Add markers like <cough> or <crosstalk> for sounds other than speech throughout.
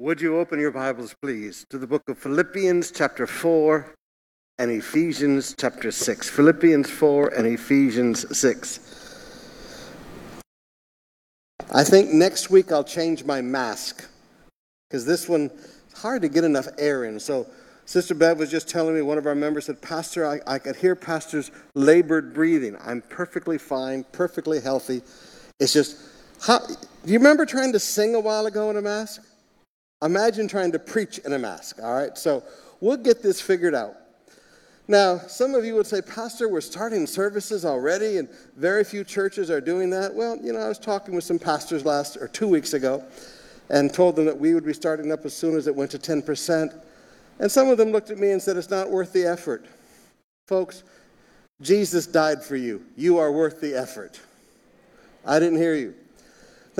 Would you open your Bibles, please, to the book of Philippians, chapter 4, and Ephesians, chapter 6. Philippians 4 and Ephesians 6. I think next week I'll change my mask because this one, it's hard to get enough air in. So, Sister Bev was just telling me, one of our members said, Pastor, I, I could hear Pastor's labored breathing. I'm perfectly fine, perfectly healthy. It's just, how, do you remember trying to sing a while ago in a mask? Imagine trying to preach in a mask, all right? So we'll get this figured out. Now, some of you would say, Pastor, we're starting services already, and very few churches are doing that. Well, you know, I was talking with some pastors last or two weeks ago and told them that we would be starting up as soon as it went to 10%. And some of them looked at me and said, It's not worth the effort. Folks, Jesus died for you. You are worth the effort. I didn't hear you.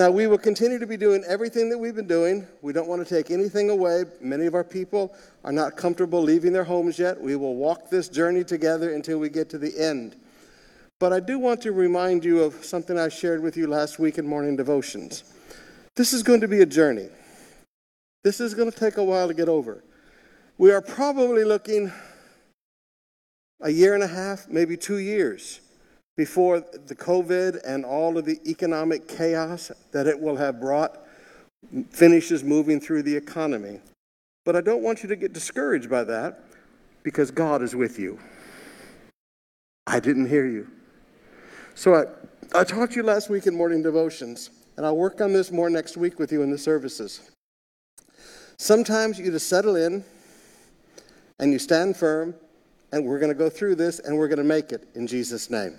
Now, we will continue to be doing everything that we've been doing. We don't want to take anything away. Many of our people are not comfortable leaving their homes yet. We will walk this journey together until we get to the end. But I do want to remind you of something I shared with you last week in morning devotions. This is going to be a journey. This is going to take a while to get over. We are probably looking a year and a half, maybe two years before the COVID and all of the economic chaos that it will have brought finishes moving through the economy. But I don't want you to get discouraged by that because God is with you. I didn't hear you. So I, I taught you last week in morning devotions, and I'll work on this more next week with you in the services. Sometimes you just settle in and you stand firm, and we're going to go through this and we're going to make it in Jesus' name.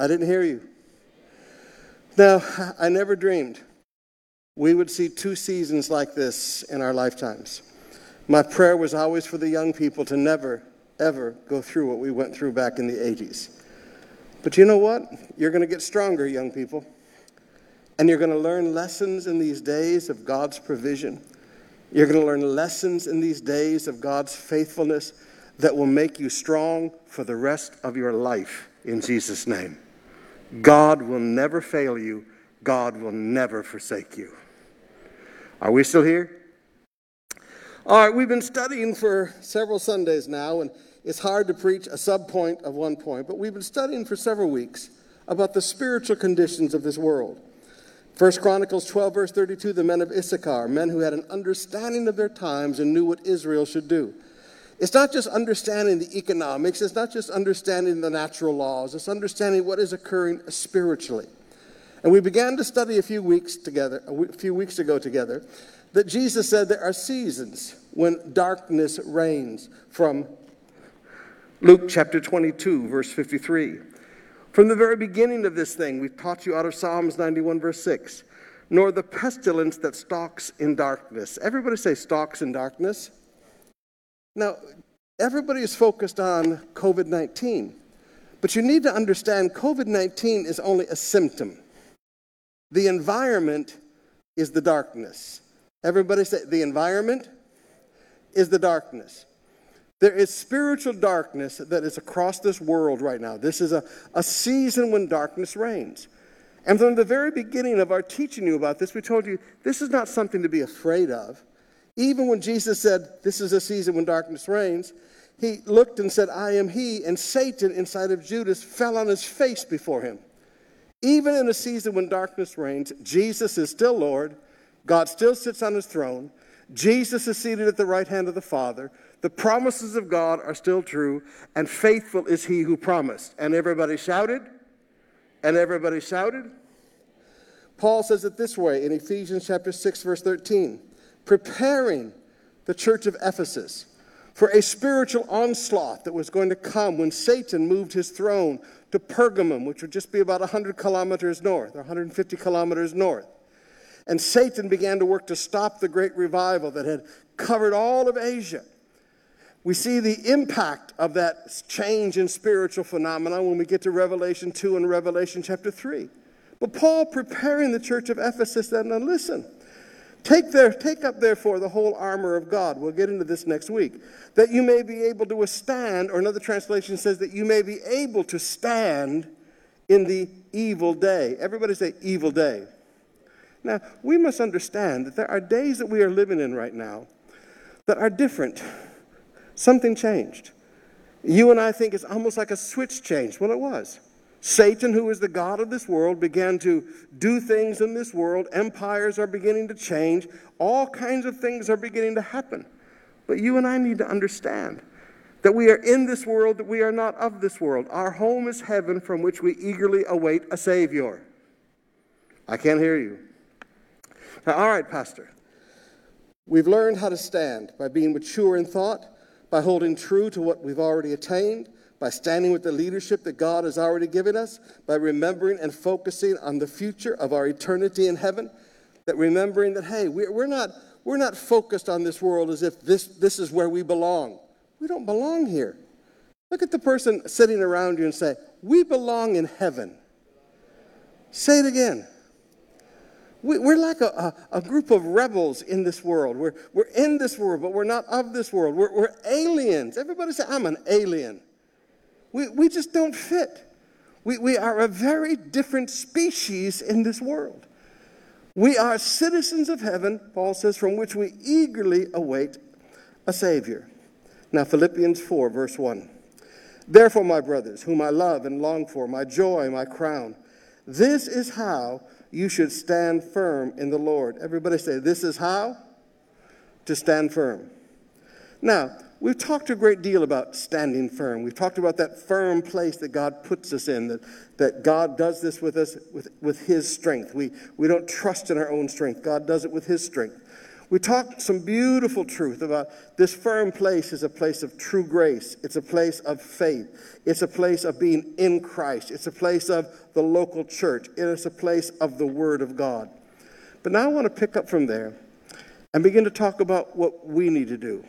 I didn't hear you. Now, I never dreamed we would see two seasons like this in our lifetimes. My prayer was always for the young people to never, ever go through what we went through back in the 80s. But you know what? You're going to get stronger, young people. And you're going to learn lessons in these days of God's provision. You're going to learn lessons in these days of God's faithfulness that will make you strong for the rest of your life in Jesus' name. God will never fail you, God will never forsake you. Are we still here? All right, we've been studying for several Sundays now, and it's hard to preach a subpoint of one point, but we've been studying for several weeks about the spiritual conditions of this world. First Chronicles 12, verse 32, the men of Issachar, men who had an understanding of their times and knew what Israel should do. It's not just understanding the economics, it's not just understanding the natural laws, it's understanding what is occurring spiritually. And we began to study a few weeks together, a few weeks ago together, that Jesus said there are seasons when darkness reigns from Luke chapter 22, verse 53. From the very beginning of this thing, we've taught you out of Psalms 91, verse 6, nor the pestilence that stalks in darkness. Everybody say stalks in darkness. Now, everybody is focused on COVID 19, but you need to understand COVID 19 is only a symptom. The environment is the darkness. Everybody say, the environment is the darkness. There is spiritual darkness that is across this world right now. This is a, a season when darkness reigns. And from the very beginning of our teaching you about this, we told you this is not something to be afraid of. Even when Jesus said, This is a season when darkness reigns, he looked and said, I am he, and Satan inside of Judas fell on his face before him. Even in a season when darkness reigns, Jesus is still Lord. God still sits on his throne. Jesus is seated at the right hand of the Father. The promises of God are still true, and faithful is he who promised. And everybody shouted, and everybody shouted. Paul says it this way in Ephesians chapter 6 verse 13 preparing the church of Ephesus for a spiritual onslaught that was going to come when Satan moved his throne to Pergamum, which would just be about 100 kilometers north, or 150 kilometers north. And Satan began to work to stop the great revival that had covered all of Asia. We see the impact of that change in spiritual phenomena when we get to Revelation 2 and Revelation chapter 3. But Paul preparing the church of Ephesus then, now listen, Take, there, take up, therefore, the whole armor of God. We'll get into this next week. That you may be able to withstand, or another translation says that you may be able to stand in the evil day. Everybody say, evil day. Now, we must understand that there are days that we are living in right now that are different. Something changed. You and I think it's almost like a switch changed. Well, it was. Satan, who is the God of this world, began to do things in this world. Empires are beginning to change. All kinds of things are beginning to happen. But you and I need to understand that we are in this world, that we are not of this world. Our home is heaven from which we eagerly await a Savior. I can't hear you. Now, all right, Pastor. We've learned how to stand by being mature in thought, by holding true to what we've already attained, by standing with the leadership that God has already given us, by remembering and focusing on the future of our eternity in heaven, that remembering that, hey, we're not, we're not focused on this world as if this, this is where we belong. We don't belong here. Look at the person sitting around you and say, We belong in heaven. Say it again. We, are like a, a, a, group of rebels in this world. We're, we're in this world, but we're not of this world. We're, we're aliens. Everybody say, I'm an alien. We, we just don't fit. We, we are a very different species in this world. We are citizens of heaven, Paul says, from which we eagerly await a Savior. Now, Philippians 4, verse 1. Therefore, my brothers, whom I love and long for, my joy, my crown, this is how you should stand firm in the Lord. Everybody say, This is how to stand firm. Now, we've talked a great deal about standing firm. We've talked about that firm place that God puts us in, that, that God does this with us with, with His strength. We, we don't trust in our own strength, God does it with His strength. We talked some beautiful truth about this firm place is a place of true grace. It's a place of faith. It's a place of being in Christ. It's a place of the local church. It is a place of the Word of God. But now I want to pick up from there and begin to talk about what we need to do.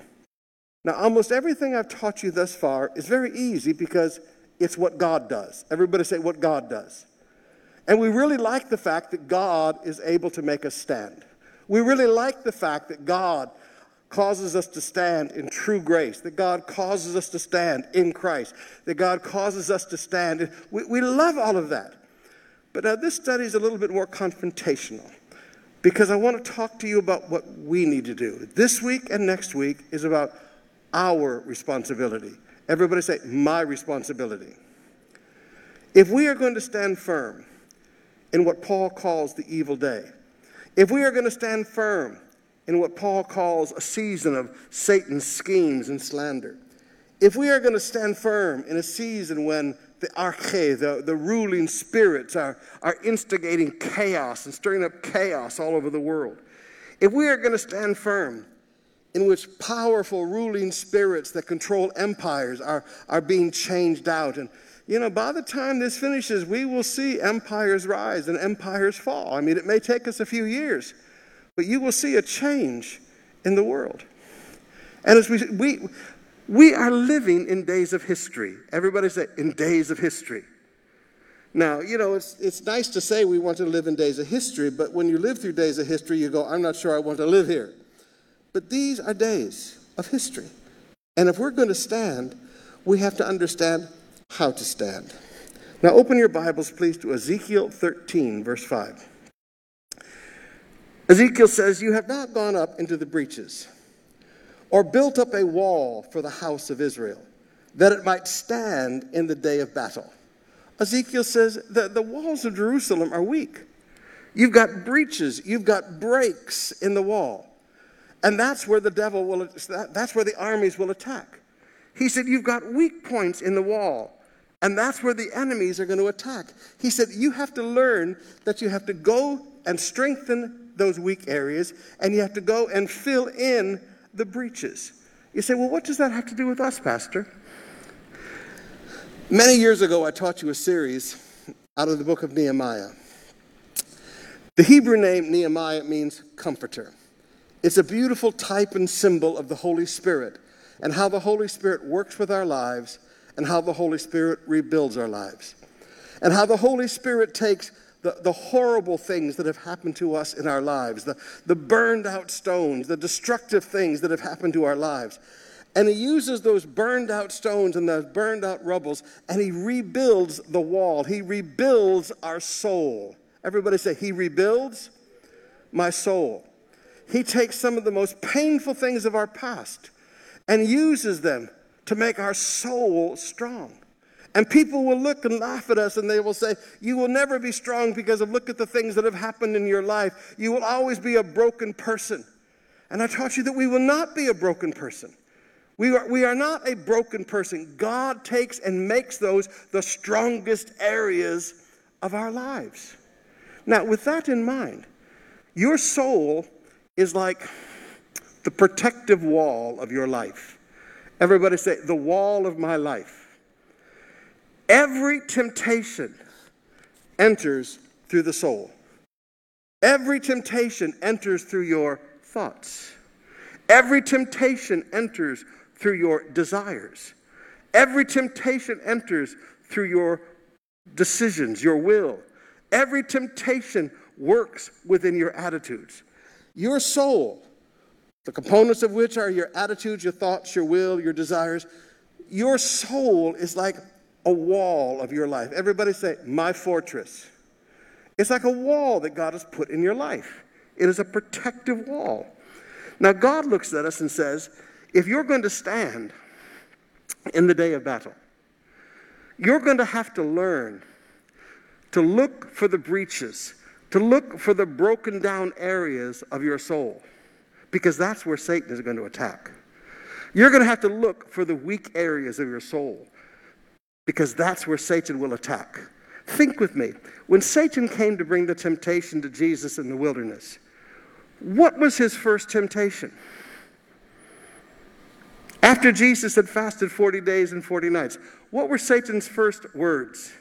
Now, almost everything I've taught you thus far is very easy because it's what God does. Everybody say what God does. And we really like the fact that God is able to make us stand. We really like the fact that God causes us to stand in true grace, that God causes us to stand in Christ, that God causes us to stand. We, we love all of that. But now this study is a little bit more confrontational because I want to talk to you about what we need to do. This week and next week is about our responsibility. Everybody say, my responsibility. If we are going to stand firm in what Paul calls the evil day, if we are going to stand firm in what Paul calls a season of Satan's schemes and slander, if we are going to stand firm in a season when the arche, the, the ruling spirits, are, are instigating chaos and stirring up chaos all over the world, if we are going to stand firm in which powerful ruling spirits that control empires are, are being changed out and you know, by the time this finishes, we will see empires rise and empires fall. I mean, it may take us a few years, but you will see a change in the world. And as we, we, we are living in days of history. Everybody say, in days of history. Now, you know, it's, it's nice to say we want to live in days of history, but when you live through days of history, you go, I'm not sure I want to live here. But these are days of history. And if we're going to stand, we have to understand how to stand. Now, open your Bibles, please, to Ezekiel 13, verse 5. Ezekiel says, You have not gone up into the breaches, or built up a wall for the house of Israel, that it might stand in the day of battle. Ezekiel says that the walls of Jerusalem are weak. You've got breaches, you've got breaks in the wall. And that's where the devil will, that's where the armies will attack. He said, You've got weak points in the wall. And that's where the enemies are going to attack. He said, You have to learn that you have to go and strengthen those weak areas, and you have to go and fill in the breaches. You say, Well, what does that have to do with us, Pastor? Many years ago, I taught you a series out of the book of Nehemiah. The Hebrew name Nehemiah means comforter. It's a beautiful type and symbol of the Holy Spirit and how the Holy Spirit works with our lives and how the Holy Spirit rebuilds our lives. And how the Holy Spirit takes the, the horrible things that have happened to us in our lives, the, the burned out stones, the destructive things that have happened to our lives. And he uses those burned out stones and those burned out rubbles and he rebuilds the wall. He rebuilds our soul. Everybody say, He rebuilds my soul. He takes some of the most painful things of our past and uses them to make our soul strong. And people will look and laugh at us and they will say, You will never be strong because of look at the things that have happened in your life. You will always be a broken person. And I taught you that we will not be a broken person. We are, we are not a broken person. God takes and makes those the strongest areas of our lives. Now, with that in mind, your soul is like the protective wall of your life. Everybody say, the wall of my life. Every temptation enters through the soul. Every temptation enters through your thoughts. Every temptation enters through your desires. Every temptation enters through your decisions, your will. Every temptation works within your attitudes. Your soul, the components of which are your attitudes, your thoughts, your will, your desires, your soul is like a wall of your life. Everybody say, My fortress. It's like a wall that God has put in your life, it is a protective wall. Now, God looks at us and says, If you're going to stand in the day of battle, you're going to have to learn to look for the breaches, to look for the broken down areas of your soul, because that's where Satan is going to attack. You're going to have to look for the weak areas of your soul, because that's where Satan will attack. Think with me. When Satan came to bring the temptation to Jesus in the wilderness, what was his first temptation? After Jesus had fasted 40 days and 40 nights, what were Satan's first words?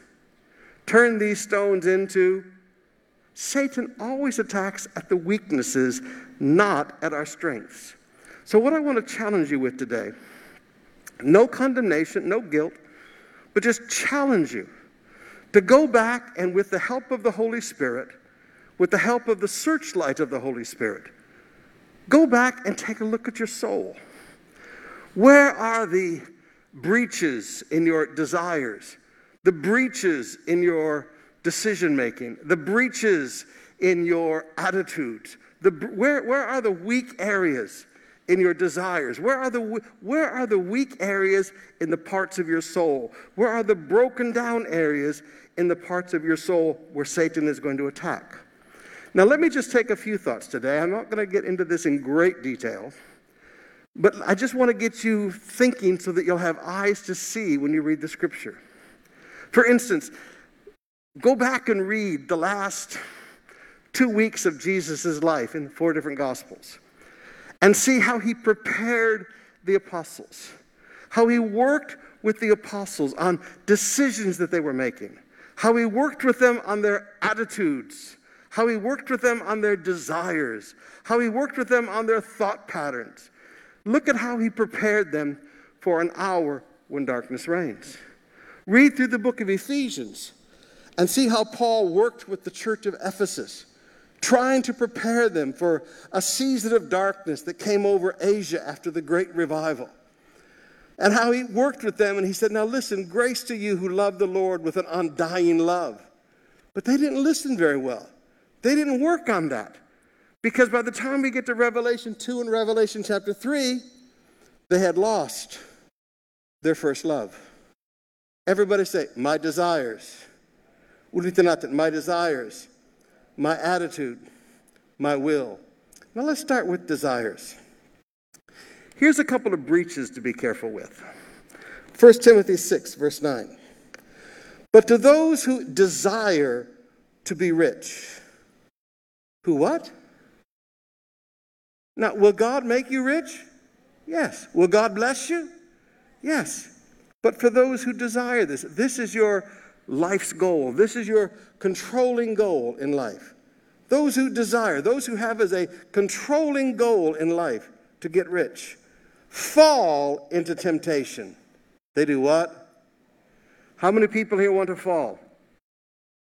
Turn these stones into. Satan always attacks at the weaknesses, not at our strengths. So, what I want to challenge you with today no condemnation, no guilt, but just challenge you to go back and, with the help of the Holy Spirit, with the help of the searchlight of the Holy Spirit, go back and take a look at your soul. Where are the breaches in your desires, the breaches in your decision making, the breaches in your attitudes? The, where, where are the weak areas in your desires? Where are, the, where are the weak areas in the parts of your soul? Where are the broken down areas in the parts of your soul where Satan is going to attack? Now, let me just take a few thoughts today. I'm not going to get into this in great detail. But I just want to get you thinking so that you'll have eyes to see when you read the scripture. For instance, go back and read the last two weeks of Jesus' life in the four different gospels and see how he prepared the apostles, how he worked with the apostles on decisions that they were making, how he worked with them on their attitudes, how he worked with them on their desires, how he worked with them on their thought patterns Look at how he prepared them for an hour when darkness reigns. Read through the book of Ephesians and see how Paul worked with the church of Ephesus, trying to prepare them for a season of darkness that came over Asia after the great revival. And how he worked with them and he said, Now listen, grace to you who love the Lord with an undying love. But they didn't listen very well, they didn't work on that. Because by the time we get to Revelation 2 and Revelation chapter 3, they had lost their first love. Everybody say, My desires. My desires, my attitude, my will. Now let's start with desires. Here's a couple of breaches to be careful with. 1 Timothy 6, verse 9. But to those who desire to be rich, who what? Now, will God make you rich? Yes. Will God bless you? Yes. But for those who desire this, this is your life's goal. This is your controlling goal in life. Those who desire, those who have as a controlling goal in life to get rich, fall into temptation. They do what? How many people here want to fall?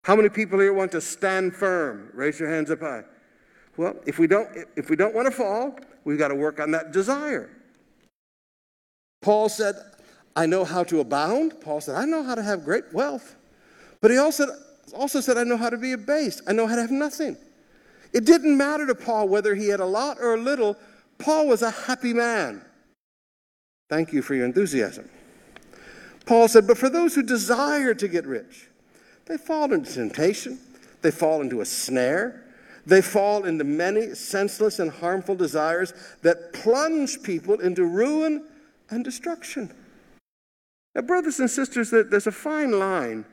How many people here want to stand firm? Raise your hands up high. Well, if we don't, if we don't want to fall, we've got to work on that desire. Paul said, I know how to abound. Paul said, I know how to have great wealth. But he also, also said, I know how to be abased. I know how to have nothing. It didn't matter to Paul whether he had a lot or a little, Paul was a happy man. Thank you for your enthusiasm. Paul said, But for those who desire to get rich, they fall into temptation, they fall into a snare, they fall into many senseless and harmful desires that plunge people into ruin and destruction. Now, brothers and sisters, there's a fine line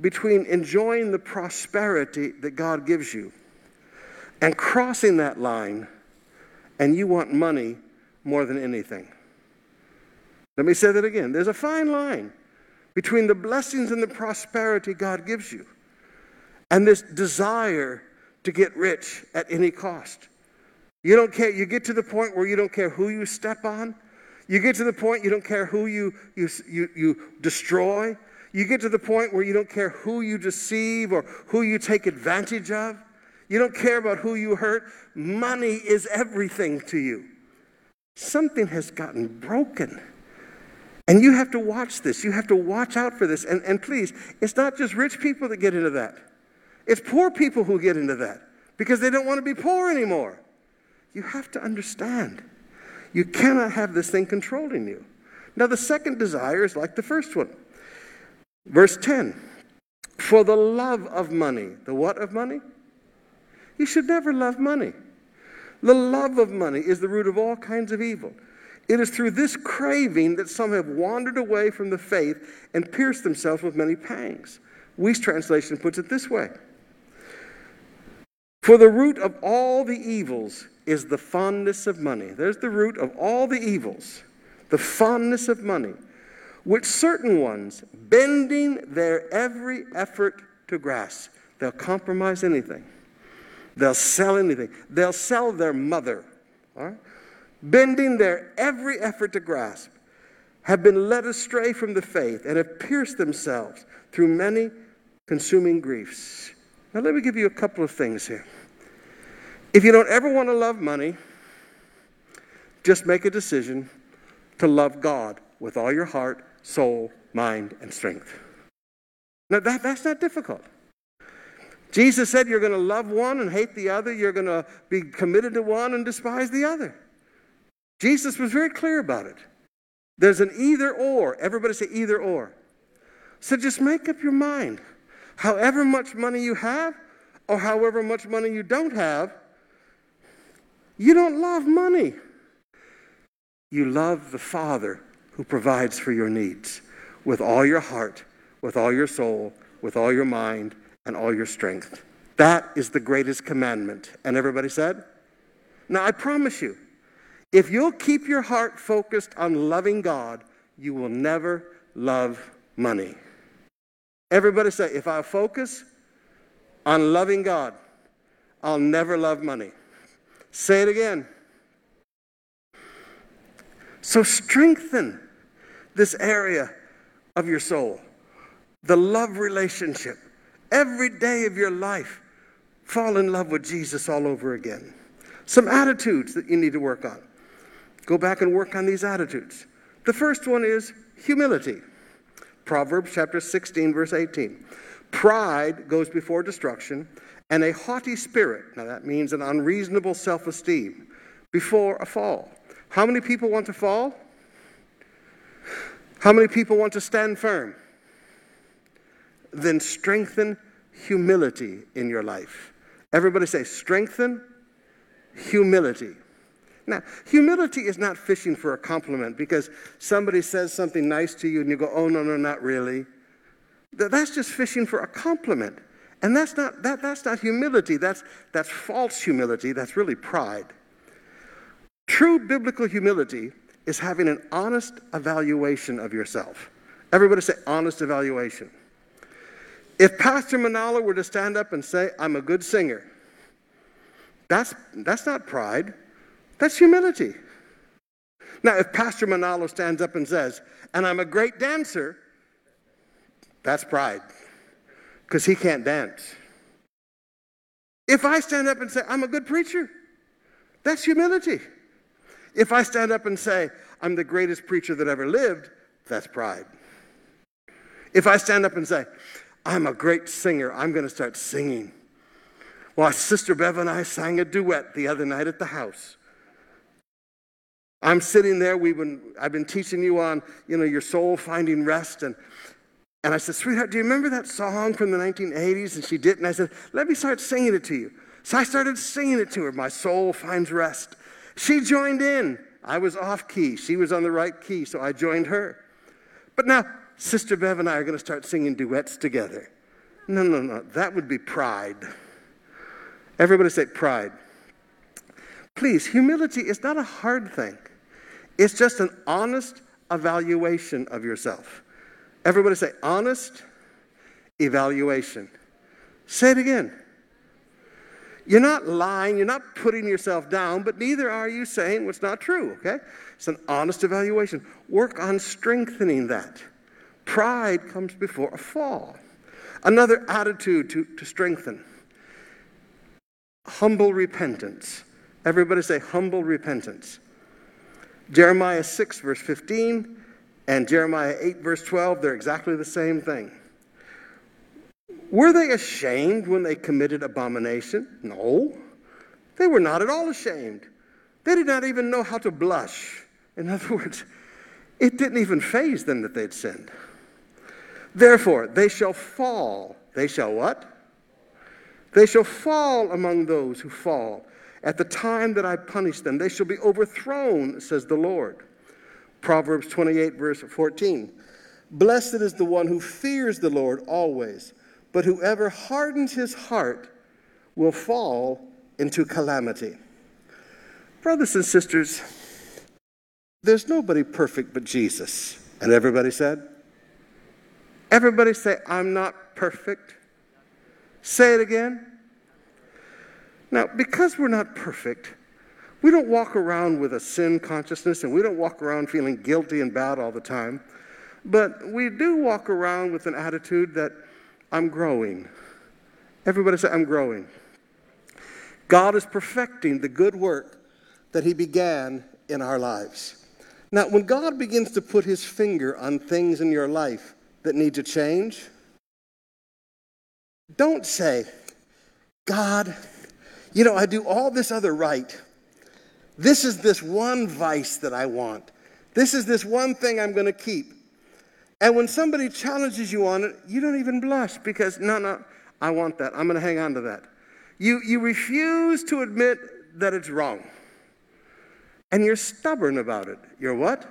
between enjoying the prosperity that God gives you and crossing that line and you want money more than anything. Let me say that again. There's a fine line between the blessings and the prosperity God gives you and this desire to get rich at any cost. You don't care, you get to the point where you don't care who you step on. You get to the point you don't care who you, you, you, you destroy. You get to the point where you don't care who you deceive or who you take advantage of. You don't care about who you hurt. Money is everything to you. Something has gotten broken. And you have to watch this. You have to watch out for this. And, and please, it's not just rich people that get into that, it's poor people who get into that because they don't want to be poor anymore. You have to understand. You cannot have this thing controlling you. Now, the second desire is like the first one. Verse 10 For the love of money, the what of money? You should never love money. The love of money is the root of all kinds of evil. It is through this craving that some have wandered away from the faith and pierced themselves with many pangs. Wuest translation puts it this way For the root of all the evils is the fondness of money. There's the root of all the evils, the fondness of money, which certain ones, bending their every effort to grasp, they'll compromise anything. They'll sell anything. They'll sell their mother, all right? bending their every effort to grasp, have been led astray from the faith and have pierced themselves through many consuming griefs. Now, let me give you a couple of things here. If you don't ever want to love money, just make a decision to love God with all your heart, soul, mind, and strength. Now, that, that's not difficult. Jesus said you're going to love one and hate the other. You're going to be committed to one and despise the other. Jesus was very clear about it. There's an either or. Everybody say either or. So just make up your mind. However much money you have, or however much money you don't have, you don't love money. You love the Father who provides for your needs with all your heart, with all your soul, with all your mind, and all your strength. That is the greatest commandment. And everybody said? Now, I promise you, if you'll keep your heart focused on loving God, you will never love money. Everybody say, if I focus on loving God, I'll never love money. Say it again. So strengthen this area of your soul, the love relationship. Every day of your life, fall in love with Jesus all over again. Some attitudes that you need to work on. Go back and work on these attitudes. The first one is humility. Proverbs chapter 16, verse 18. Pride goes before destruction, and a haughty spirit, now that means an unreasonable self esteem, before a fall. How many people want to fall? How many people want to stand firm? Then strengthen humility in your life. Everybody say, strengthen humility. Now, humility is not fishing for a compliment because somebody says something nice to you and you go, oh, no, no, not really. That's just fishing for a compliment. And that's not, that, that's not humility. That's, that's false humility. That's really pride. True biblical humility is having an honest evaluation of yourself. Everybody say honest evaluation. If Pastor Manalo were to stand up and say, I'm a good singer, that's, that's not pride. That's humility. Now, if Pastor Manalo stands up and says, and I'm a great dancer, that's pride because he can't dance. If I stand up and say, I'm a good preacher, that's humility. If I stand up and say, I'm the greatest preacher that ever lived, that's pride. If I stand up and say, I'm a great singer, I'm going to start singing. Well, Sister Bev and I sang a duet the other night at the house. I'm sitting there, we've been, I've been teaching you on, you know, your soul finding rest. And, and I said, sweetheart, do you remember that song from the 1980s? And she did. And I said, let me start singing it to you. So I started singing it to her. My soul finds rest. She joined in. I was off key. She was on the right key, so I joined her. But now, Sister Bev and I are going to start singing duets together. No, no, no. That would be pride. Everybody say pride. Please, humility is not a hard thing, it's just an honest evaluation of yourself. Everybody say honest evaluation. Say it again. You're not lying, you're not putting yourself down, but neither are you saying what's not true, okay? It's an honest evaluation. Work on strengthening that. Pride comes before a fall. Another attitude to, to strengthen humble repentance. Everybody say humble repentance. Jeremiah 6, verse 15, and Jeremiah 8, verse 12, they're exactly the same thing. Were they ashamed when they committed abomination? No. They were not at all ashamed. They did not even know how to blush. In other words, it didn't even phase them that they'd sinned. Therefore, they shall fall. They shall what? They shall fall among those who fall. At the time that I punish them, they shall be overthrown, says the Lord. Proverbs 28, verse 14. Blessed is the one who fears the Lord always, but whoever hardens his heart will fall into calamity. Brothers and sisters, there's nobody perfect but Jesus. And everybody said, Everybody say, I'm not perfect. Say it again. Now, because we're not perfect, we don't walk around with a sin consciousness and we don't walk around feeling guilty and bad all the time. But we do walk around with an attitude that I'm growing. Everybody say, I'm growing. God is perfecting the good work that He began in our lives. Now, when God begins to put His finger on things in your life, that need to change. Don't say, God, you know, I do all this other right. This is this one vice that I want. This is this one thing I'm going to keep. And when somebody challenges you on it, you don't even blush because, no, no, I want that. I'm going to hang on to that. You, you refuse to admit that it's wrong. And you're stubborn about it. You're what?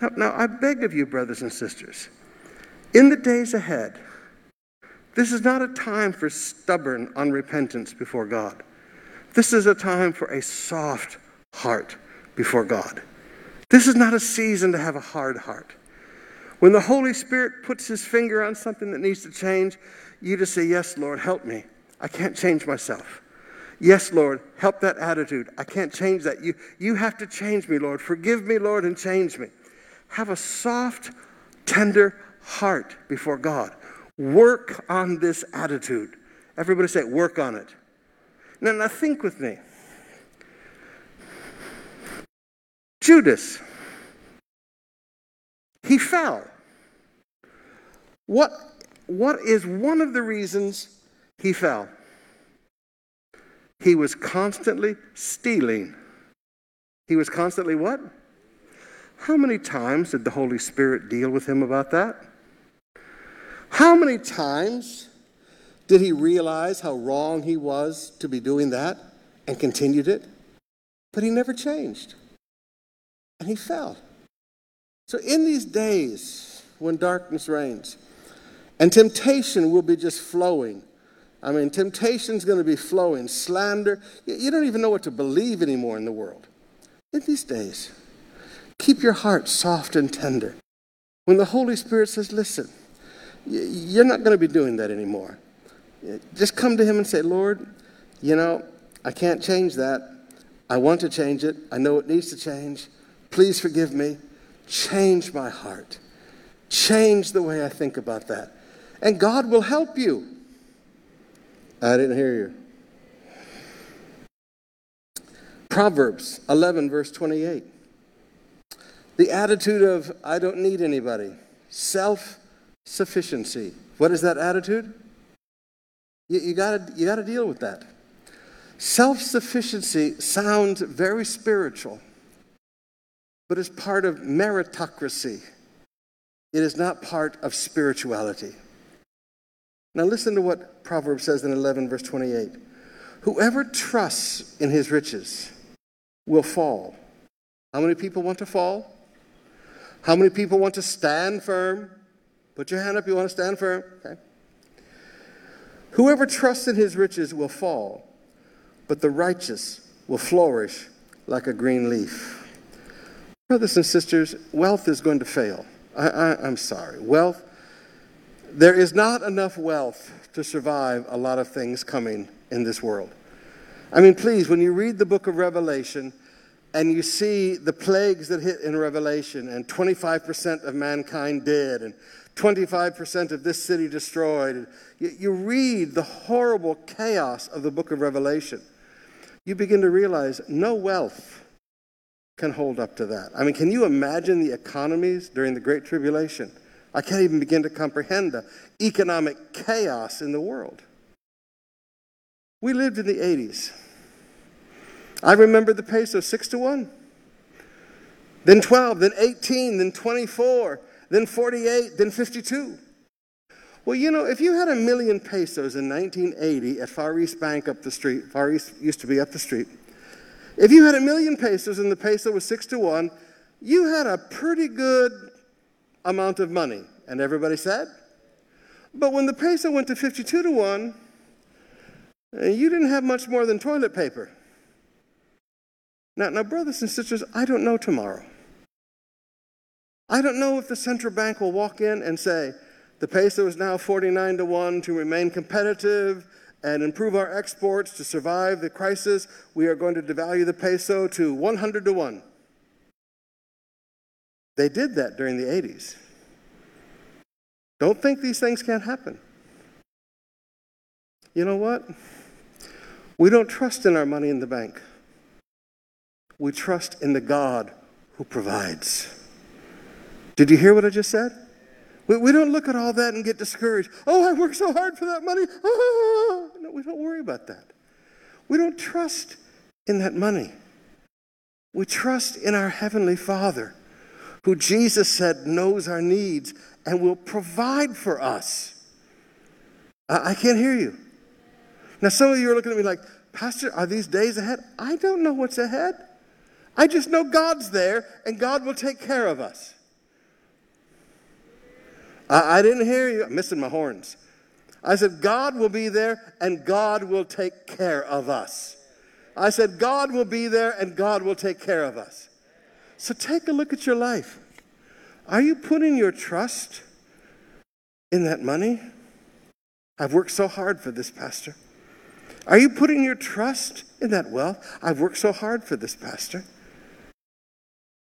Now, now, I beg of you, brothers and sisters, in the days ahead, this is not a time for stubborn unrepentance before God. This is a time for a soft heart before God. This is not a season to have a hard heart. When the Holy Spirit puts his finger on something that needs to change, you just say, Yes, Lord, help me. I can't change myself. Yes, Lord, help that attitude. I can't change that. You, you have to change me, Lord. Forgive me, Lord, and change me. Have a soft, tender heart before God. Work on this attitude. Everybody say, work on it. Now, now think with me. Judas, What, what is one of the reasons he fell? He was constantly stealing. He was constantly what? How many times did the Holy Spirit deal with him about that? How many times did he realize how wrong he was to be doing that and continued it? But he never changed. And he fell. So, in these days when darkness reigns and temptation will be just flowing, I mean, temptation's going to be flowing, slander. You don't even know what to believe anymore in the world. In these days, Keep your heart soft and tender. When the Holy Spirit says, listen, you're not going to be doing that anymore. Just come to Him and say, Lord, you know, I can't change that. I want to change it. I know it needs to change. Please forgive me. Change my heart. Change the way I think about that. And God will help you. I didn't hear you. Proverbs 11, verse 28. The attitude of, I don't need anybody. Self sufficiency. What is that attitude? You, you got you to deal with that. Self sufficiency sounds very spiritual, but it's part of meritocracy. It is not part of spirituality. Now, listen to what Proverbs says in 11, verse 28. Whoever trusts in his riches will fall. How many people want to fall? How many people want to stand firm? Put your hand up, you want to stand firm? Okay. Whoever trusts in his riches will fall, but the righteous will flourish like a green leaf. Brothers and sisters, wealth is going to fail. I, am sorry. Wealth, there is not enough wealth to survive a lot of things coming in this world. I mean, please, when you read the book of Revelation and you see the plagues that hit in Revelation, and 25% of mankind dead, and 25% of this city destroyed, you, you read the horrible chaos of the book of Revelation, you begin to realize no wealth can hold up to that. I mean, can you imagine the economies during the Great Tribulation? I can't even begin to comprehend the economic chaos in the world. We lived in the 80s. I remember the peso 6 to 1. Then 12, then 18, then 24, then 48, then 52. Well, you know, if you had a million pesos in 1980 at Far East Bank up the street, Far East used to be up the street, if you had a million pesos and the peso was six to one, you had a pretty good amount of money. And everybody said? But when the peso went to 52 to 1, eh, you didn't have much more than toilet paper. Now, now, brothers and sisters, I don't know tomorrow. I don't know if the central bank will walk in and say, the peso is now 49 to 1 to remain competitive and improve our exports to survive the crisis. We are going to devalue the peso to 100 to 1. They did that during the 80s. Don't think these things can't happen. You know what? We don't trust in our money in the bank. We trust in the God who provides. Did you hear what I just said? We, we don't look at all that and get discouraged. Oh, I worked so hard for that money. Oh. No, we don't worry about that. We don't trust in that money. We trust in our Heavenly Father, who Jesus said knows our needs and will provide for us. I, I can't hear you. Now, some of you are looking at me like, Pastor, are these days ahead? I don't know what's ahead. I just know God's there and God will take care of us. I, I didn't hear you. I'm missing my horns. I said, God will be there and God will take care of us. I said, God will be there and God will take care of us. So take a look at your life. Are you putting your trust in that money? I've worked so hard for this, Pastor. Are you putting your trust in that wealth? I've worked so hard for this, Pastor.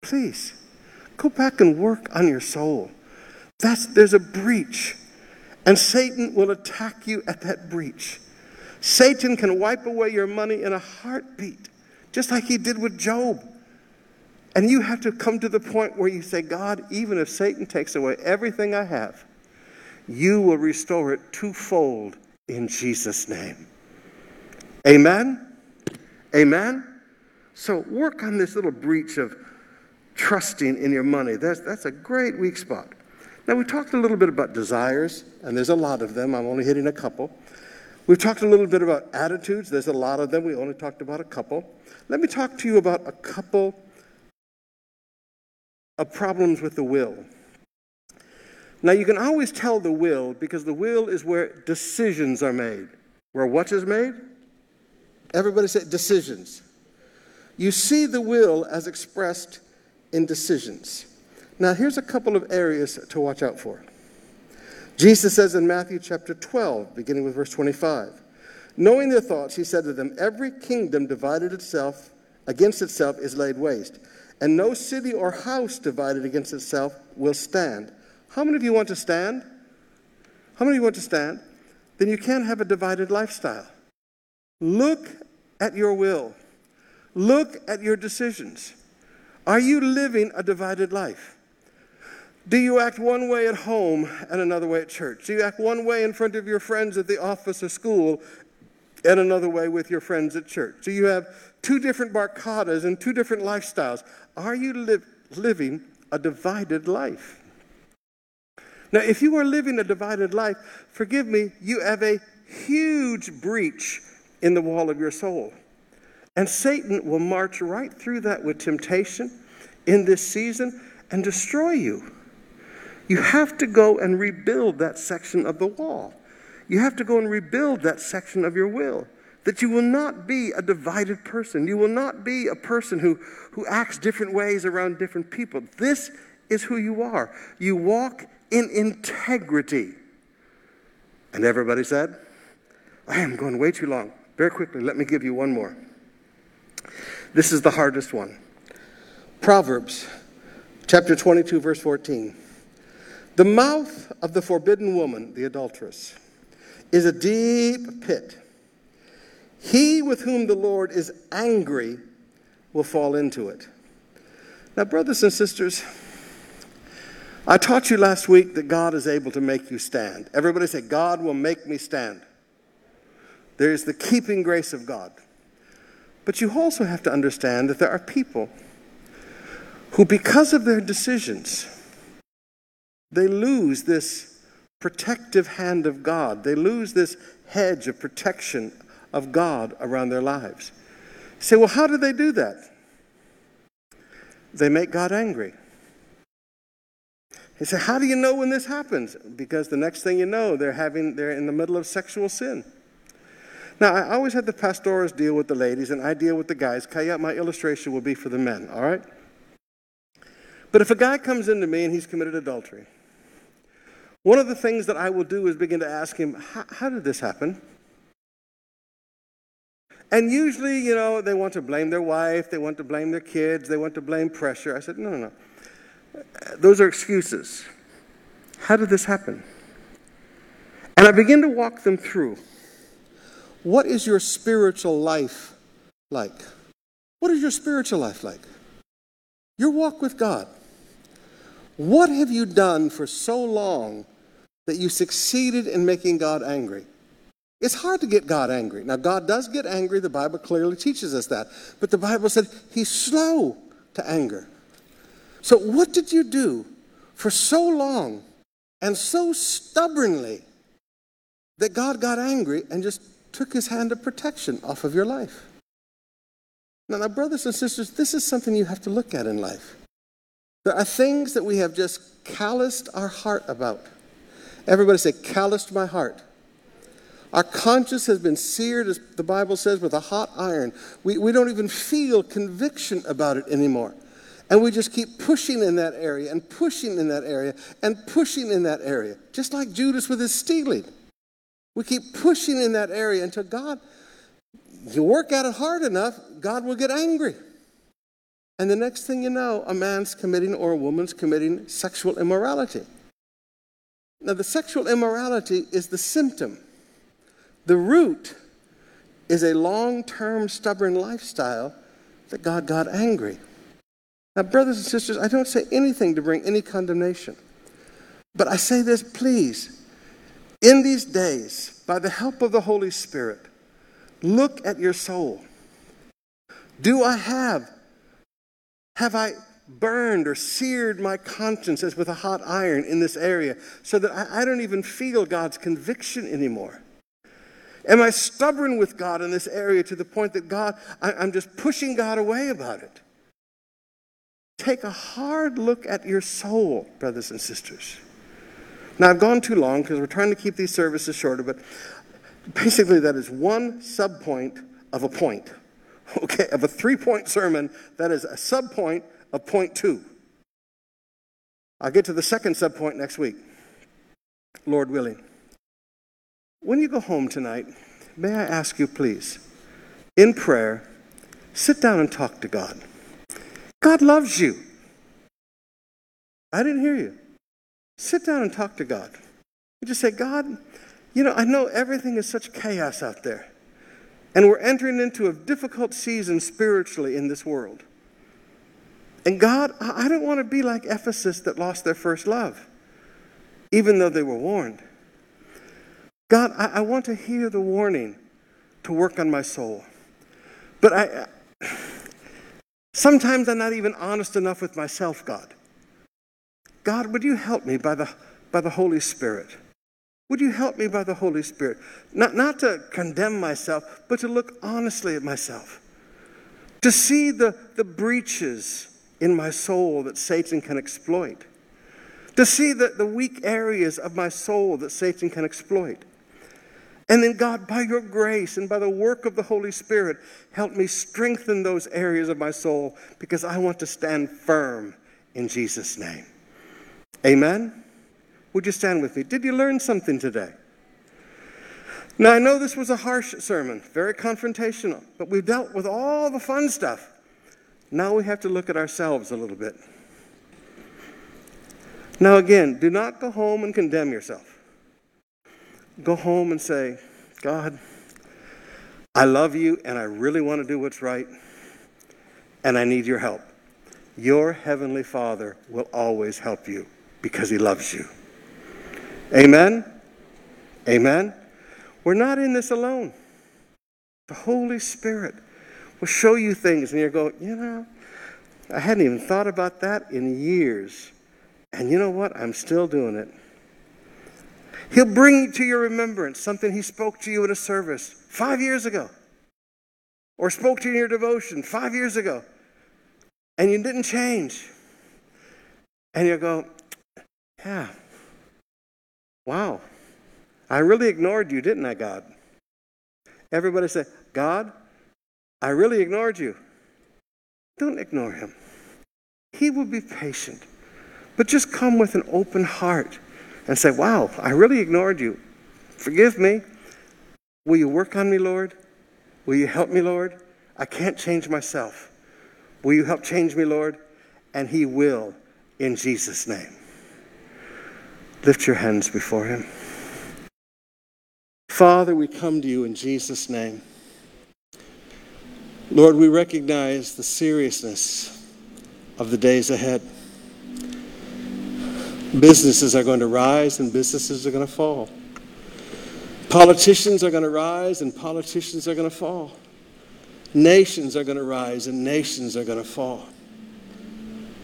Please, go back and work on your soul. That's, there's a breach, and Satan will attack you at that breach. Satan can wipe away your money in a heartbeat, just like he did with Job. And you have to come to the point where you say, God, even if Satan takes away everything I have, you will restore it twofold in Jesus' name. Amen? Amen? So work on this little breach of trusting in your money. That's, that's a great weak spot. Now, we talked a little bit about desires, and there's a lot of them. I'm only hitting a couple. We've talked a little bit about attitudes. There's a lot of them. We only talked about a couple. Let me talk to you about a couple of problems with the will. Now, you can always tell the will because the will is where decisions are made. Where what is made? Everybody say decisions. You see the will as expressed in decisions. Now, here's a couple of areas to watch out for. Jesus says in Matthew chapter 12, beginning with verse 25, knowing their thoughts, he said to them, Every kingdom divided itself against itself is laid waste, and no city or house divided against itself will stand. How many of you want to stand? How many of you want to stand? Then you can't have a divided lifestyle. Look at your will. Look at your decisions. Are you living a divided life? Do you act one way at home and another way at church? Do you act one way in front of your friends at the office or school and another way with your friends at church? Do you have two different barkadas and two different lifestyles? Are you li- living a divided life? Now, if you are living a divided life, forgive me, you have a huge breach in the wall of your soul. And Satan will march right through that with temptation in this season and destroy you. You have to go and rebuild that section of the wall. You have to go and rebuild that section of your will. That you will not be a divided person. You will not be a person who, who acts different ways around different people. This is who you are. You walk in integrity. And everybody said, I am going way too long. Very quickly, let me give you one more. This is the hardest one. Proverbs chapter 22, verse 14. The mouth of the forbidden woman, the adulteress, is a deep pit. He with whom the Lord is angry will fall into it. Now, brothers and sisters, I taught you last week that God is able to make you stand. Everybody say, God will make me stand. There is the keeping grace of God. But you also have to understand that there are people who, because of their decisions, they lose this protective hand of God. They lose this hedge of protection of God around their lives. You say, well, how do they do that? They make God angry. You say, how do you know when this happens? Because the next thing you know, they're having they're in the middle of sexual sin. Now, I always had the pastors deal with the ladies, and I deal with the guys. Kaya, my illustration will be for the men, all right? But if a guy comes into me and he's committed adultery, one of the things that I will do is begin to ask him, How did this happen? And usually, you know, they want to blame their wife, they want to blame their kids, they want to blame pressure. I said, No, no, no. Those are excuses. How did this happen? And I begin to walk them through. What is your spiritual life like? What is your spiritual life like? Your walk with God. What have you done for so long that you succeeded in making God angry? It's hard to get God angry. Now, God does get angry. The Bible clearly teaches us that. But the Bible said he's slow to anger. So, what did you do for so long and so stubbornly that God got angry and just took his hand of protection off of your life. Now, now, brothers and sisters, this is something you have to look at in life. There are things that we have just calloused our heart about. Everybody say, calloused my heart. Our conscience has been seared, as the Bible says, with a hot iron. We, we don't even feel conviction about it anymore. And we just keep pushing in that area and pushing in that area and pushing in that area, just like Judas with his stealing. We keep pushing in that area until God, you work at it hard enough, God will get angry. And the next thing you know, a man's committing or a woman's committing sexual immorality. Now, the sexual immorality is the symptom. The root is a long term stubborn lifestyle that God got angry. Now, brothers and sisters, I don't say anything to bring any condemnation. But I say this, please in these days, by the help of the Holy Spirit, look at your soul. Do I have, have I burned or seared my conscience as with a hot iron in this area so that I, I don't even feel God's conviction anymore? Am I stubborn with God in this area to the point that God, I, I'm just pushing God away about it? Take a hard look at your soul, brothers and sisters. Now, I've gone too long because we're trying to keep these services shorter, but basically, that is one subpoint of a point. <laughs> Okay, of a three point sermon, that is a subpoint of point two. I'll get to the second subpoint next week, Lord willing. When you go home tonight, may I ask you, please, in prayer, sit down and talk to God. God loves you. I didn't hear you. Sit down and talk to God. You just say, God, you know, I know everything is such chaos out there. And we're entering into a difficult season spiritually in this world. And God, I don't want to be like Ephesus that lost their first love, even though they were warned. God, I, I want to hear the warning to work on my soul. But I sometimes I'm not even honest enough with myself, God. God, would you help me by the, by the Holy Spirit? Would you help me by the Holy Spirit? Not, not to condemn myself, but to look honestly at myself. To see the, the breaches in my soul that Satan can exploit. To see that the weak areas of my soul that Satan can exploit. And then, God, by your grace and by the work of the Holy Spirit, help me strengthen those areas of my soul because I want to stand firm in Jesus' name. Amen? Would you stand with me? Did you learn something today? Now, I know this was a harsh sermon, very confrontational, but we've dealt with all the fun stuff. Now we have to look at ourselves a little bit. Now, again, do not go home and condemn yourself go home and say, God, I love you and I really want to do what's right and I need your help. Your heavenly Father will always help you because he loves you. Amen? Amen? We're not in this alone. The Holy Spirit will show you things and you go, you know, I hadn't even thought about that in years. And you know what? I'm still doing it. He'll bring to your remembrance something he spoke to you in a service five years ago, or spoke to you in your devotion five years ago, and you didn't change. And you go, yeah, wow, I really ignored you, didn't I, God? Everybody say, God, I really ignored you. Don't ignore him. He will be patient. But just come with an open heart and say, Wow, I really ignored you. Forgive me. Will you work on me, Lord? Will you help me, Lord? I can't change myself. Will you help change me, Lord? And He will in Jesus' name. Lift your hands before Him. Father, we come to you in Jesus' name. Lord, we recognize the seriousness of the days ahead. Businesses are going to rise and businesses are going to fall. Politicians are going to rise and politicians are going to fall. Nations are going to rise and nations are going to fall.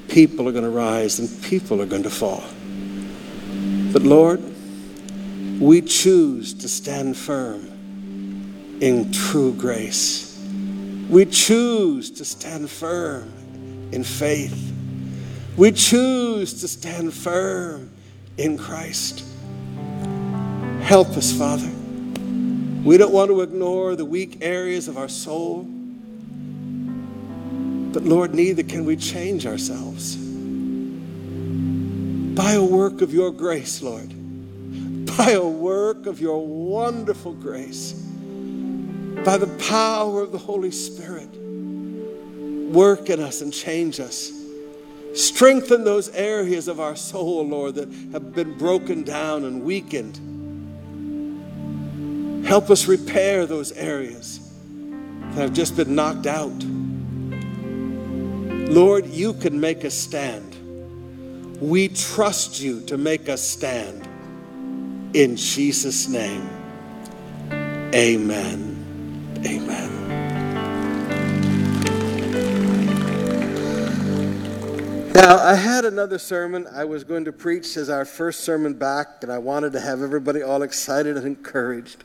People are going to rise and people are going to fall. But Lord, we choose to stand firm in true grace. We choose to stand firm in faith. We choose to stand firm in Christ. Help us, Father. We don't want to ignore the weak areas of our soul. But Lord, neither can we change ourselves. By a work of your grace, Lord, by a work of your wonderful grace, by the power of the Holy Spirit, work in us and change us Strengthen those areas of our soul, Lord, that have been broken down and weakened. Help us repair those areas that have just been knocked out. Lord, you can make us stand. We trust you to make us stand. In Jesus' name, amen. Amen. Now, I had another sermon I was going to preach as our first sermon back, and I wanted to have everybody all excited and encouraged.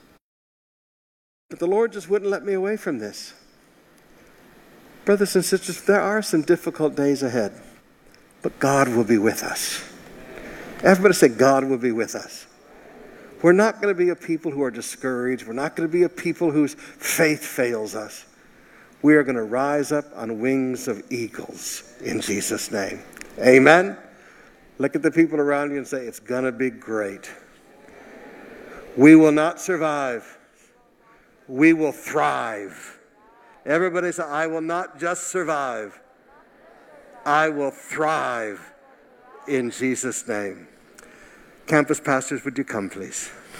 But the Lord just wouldn't let me away from this. Brothers and sisters, there are some difficult days ahead, but God will be with us. Everybody say, God will be with us. We're not going to be a people who are discouraged. We're not going to be a people whose faith fails us we are going to rise up on wings of eagles in Jesus' name. Amen. Look at the people around you and say, It's going to be great. We will not survive, we will thrive. Everybody say, I will not just survive, I will thrive in Jesus' name. Campus pastors, would you come, please?